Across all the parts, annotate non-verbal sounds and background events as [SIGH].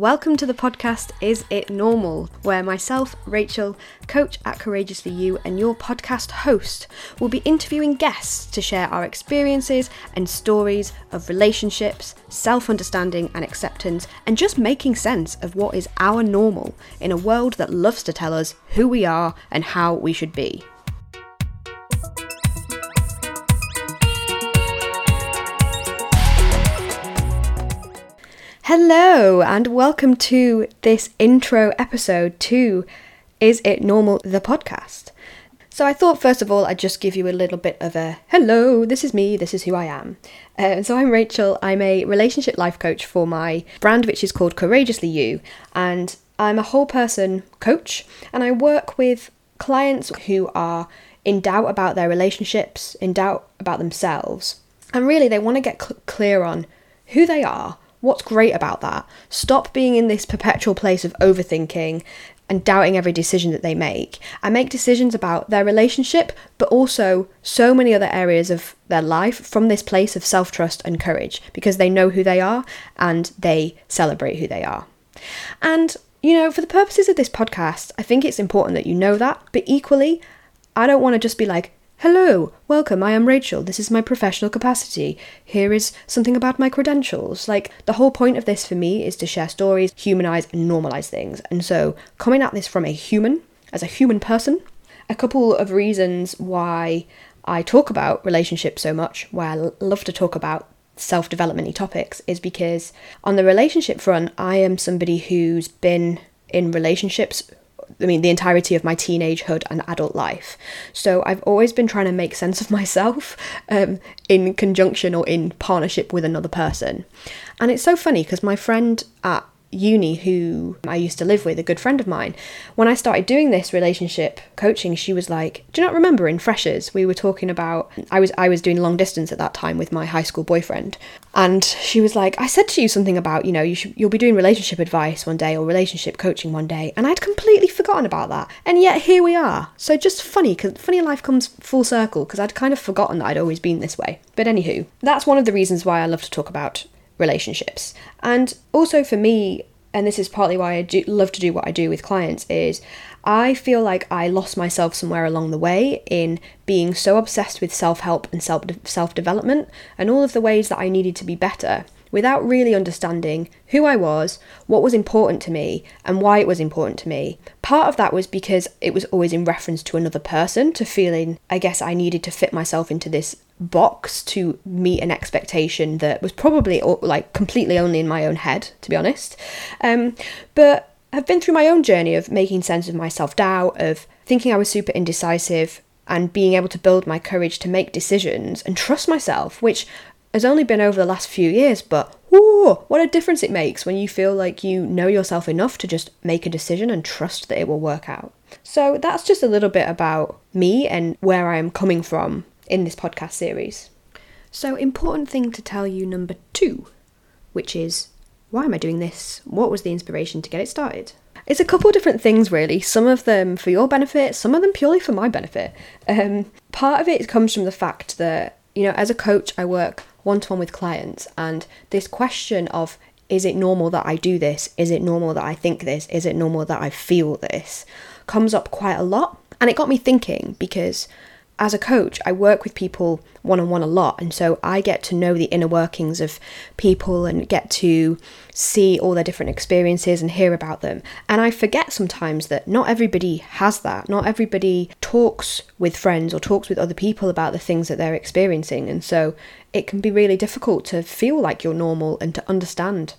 Welcome to the podcast Is It Normal, where myself, Rachel, coach at Courageously You, and your podcast host will be interviewing guests to share our experiences and stories of relationships, self understanding and acceptance, and just making sense of what is our normal in a world that loves to tell us who we are and how we should be. Hello, and welcome to this intro episode to Is It Normal, the podcast. So, I thought first of all I'd just give you a little bit of a hello, this is me, this is who I am. Uh, so, I'm Rachel, I'm a relationship life coach for my brand, which is called Courageously You, and I'm a whole person coach, and I work with clients who are in doubt about their relationships, in doubt about themselves, and really they want to get cl- clear on who they are What's great about that? Stop being in this perpetual place of overthinking and doubting every decision that they make and make decisions about their relationship, but also so many other areas of their life from this place of self trust and courage because they know who they are and they celebrate who they are. And, you know, for the purposes of this podcast, I think it's important that you know that, but equally, I don't want to just be like, Hello, welcome, I am Rachel. This is my professional capacity. Here is something about my credentials. Like, the whole point of this for me is to share stories, humanize, and normalize things. And so, coming at this from a human, as a human person, a couple of reasons why I talk about relationships so much, why I love to talk about self development topics, is because on the relationship front, I am somebody who's been in relationships I mean, the entirety of my teenagehood and adult life. So I've always been trying to make sense of [LAUGHS] myself um, in conjunction or in partnership with another person. And it's so funny because my friend at uni who I used to live with, a good friend of mine, when I started doing this relationship coaching, she was like, "Do you not remember in freshers we were talking about I was I was doing long distance at that time with my high school boyfriend." And she was like, "I said to you something about, you know, you should you'll be doing relationship advice one day or relationship coaching one day." And I'd completely forgotten about that. And yet here we are. So just funny cuz funny life comes full circle because I'd kind of forgotten that I'd always been this way. But anywho, that's one of the reasons why I love to talk about relationships. And also for me, and this is partly why I do love to do what I do with clients, is I feel like I lost myself somewhere along the way in being so obsessed with self help and self self development and all of the ways that I needed to be better without really understanding who I was, what was important to me, and why it was important to me. Part of that was because it was always in reference to another person, to feeling, I guess, I needed to fit myself into this box to meet an expectation that was probably like completely only in my own head, to be honest. Um, but I've been through my own journey of making sense of my self doubt, of thinking I was super indecisive, and being able to build my courage to make decisions and trust myself, which has only been over the last few years, but whoa, what a difference it makes when you feel like you know yourself enough to just make a decision and trust that it will work out. So that's just a little bit about me and where I am coming from in this podcast series. So, important thing to tell you number two, which is why am I doing this? What was the inspiration to get it started? It's a couple different things, really. Some of them for your benefit, some of them purely for my benefit. Um, part of it comes from the fact that, you know, as a coach, I work one to one with clients, and this question of is it normal that I do this? Is it normal that I think this? Is it normal that I feel this? comes up quite a lot. And it got me thinking because as a coach, I work with people one on one a lot, and so I get to know the inner workings of people and get to see all their different experiences and hear about them. And I forget sometimes that not everybody has that. Not everybody talks with friends or talks with other people about the things that they're experiencing, and so it can be really difficult to feel like you're normal and to understand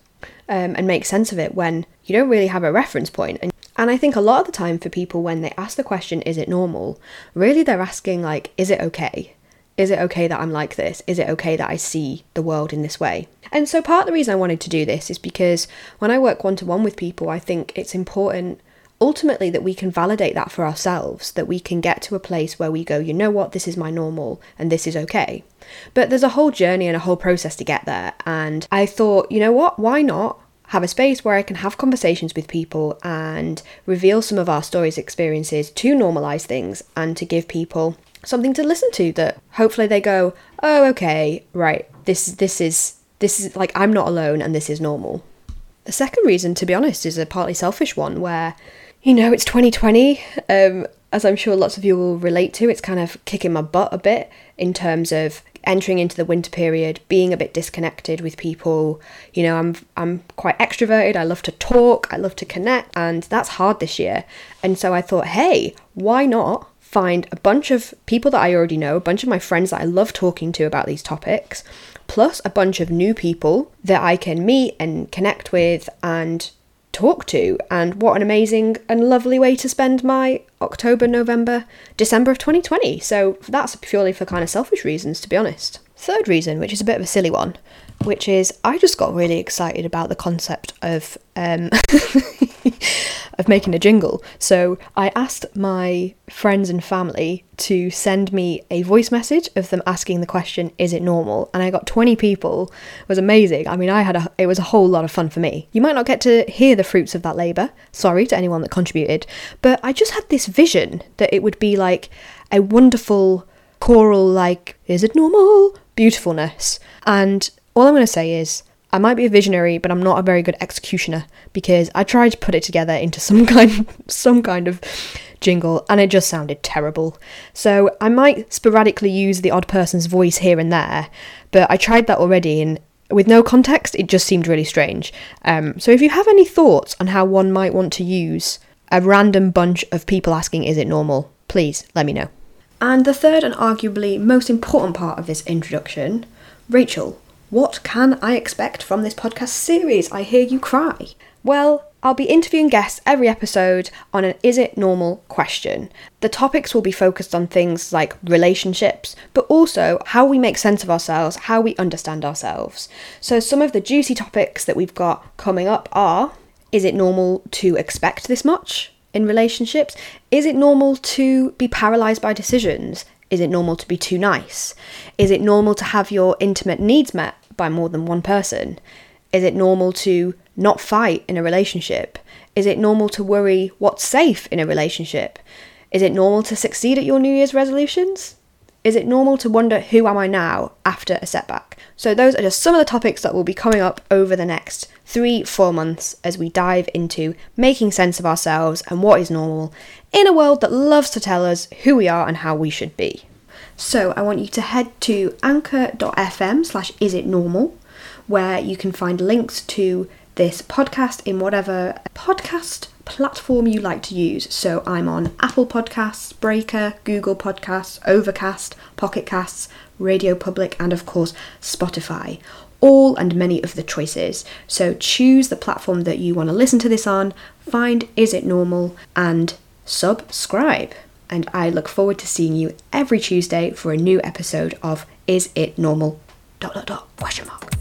um, and make sense of it when you don't really have a reference point and and I think a lot of the time for people, when they ask the question, is it normal? Really, they're asking, like, is it okay? Is it okay that I'm like this? Is it okay that I see the world in this way? And so, part of the reason I wanted to do this is because when I work one to one with people, I think it's important ultimately that we can validate that for ourselves, that we can get to a place where we go, you know what, this is my normal and this is okay. But there's a whole journey and a whole process to get there. And I thought, you know what, why not have a space where I can have conversations with people and reveal some of our stories, experiences to normalize things and to give people something to listen to that hopefully they go, "Oh, okay, right. This this is this is like I'm not alone and this is normal." The second reason, to be honest, is a partly selfish one where you know, it's 2020. Um, as I'm sure lots of you will relate to, it's kind of kicking my butt a bit in terms of entering into the winter period, being a bit disconnected with people. You know, I'm I'm quite extroverted. I love to talk. I love to connect, and that's hard this year. And so I thought, hey, why not find a bunch of people that I already know, a bunch of my friends that I love talking to about these topics, plus a bunch of new people that I can meet and connect with and talk to. And what an amazing and lovely way to spend my October, November, December of 2020. So that's purely for kind of selfish reasons, to be honest. Third reason, which is a bit of a silly one, which is I just got really excited about the concept of um, [LAUGHS] of making a jingle. So I asked my friends and family to send me a voice message of them asking the question, "Is it normal?" And I got 20 people. It was amazing. I mean, I had a it was a whole lot of fun for me. You might not get to hear the fruits of that labor. Sorry to anyone that contributed, but I just had this vision that it would be like a wonderful choral like, "Is it normal?" Beautifulness. And all I'm going to say is I might be a visionary, but I'm not a very good executioner because I tried to put it together into [LAUGHS] some kind some kind of jingle and it just sounded terrible. So I might sporadically use the odd person's voice here and there, but I tried that already and with no context, it just seemed really strange. Um, so if you have any thoughts on how one might want to use a random bunch of people asking, is it normal? Please let me know. And the third and arguably most important part of this introduction Rachel, what can I expect from this podcast series? I hear you cry. Well, I'll be interviewing guests every episode on an is it normal question. The topics will be focused on things like relationships, but also how we make sense of ourselves, how we understand ourselves. So, some of the juicy topics that we've got coming up are is it normal to expect this much in relationships? Is it normal to be paralyzed by decisions? Is it normal to be too nice? Is it normal to have your intimate needs met by more than one person? Is it normal to not fight in a relationship? Is it normal to worry what's safe in a relationship? Is it normal to succeed at your New Year's resolutions? Is it normal to wonder who am I now after a setback? So, those are just some of the topics that will be coming up over the next three, four months as we dive into making sense of ourselves and what is normal in a world that loves to tell us who we are and how we should be. So I want you to head to anchor.fm slash is it normal, where you can find links to this podcast in whatever podcast platform you like to use. So I'm on Apple Podcasts, Breaker, Google Podcasts, Overcast, Pocket Casts, Radio Public, and of course Spotify. All and many of the choices. So choose the platform that you want to listen to this on, find Is It Normal, and subscribe and I look forward to seeing you every Tuesday for a new episode of Is It Normal? Dot dot dot question mark.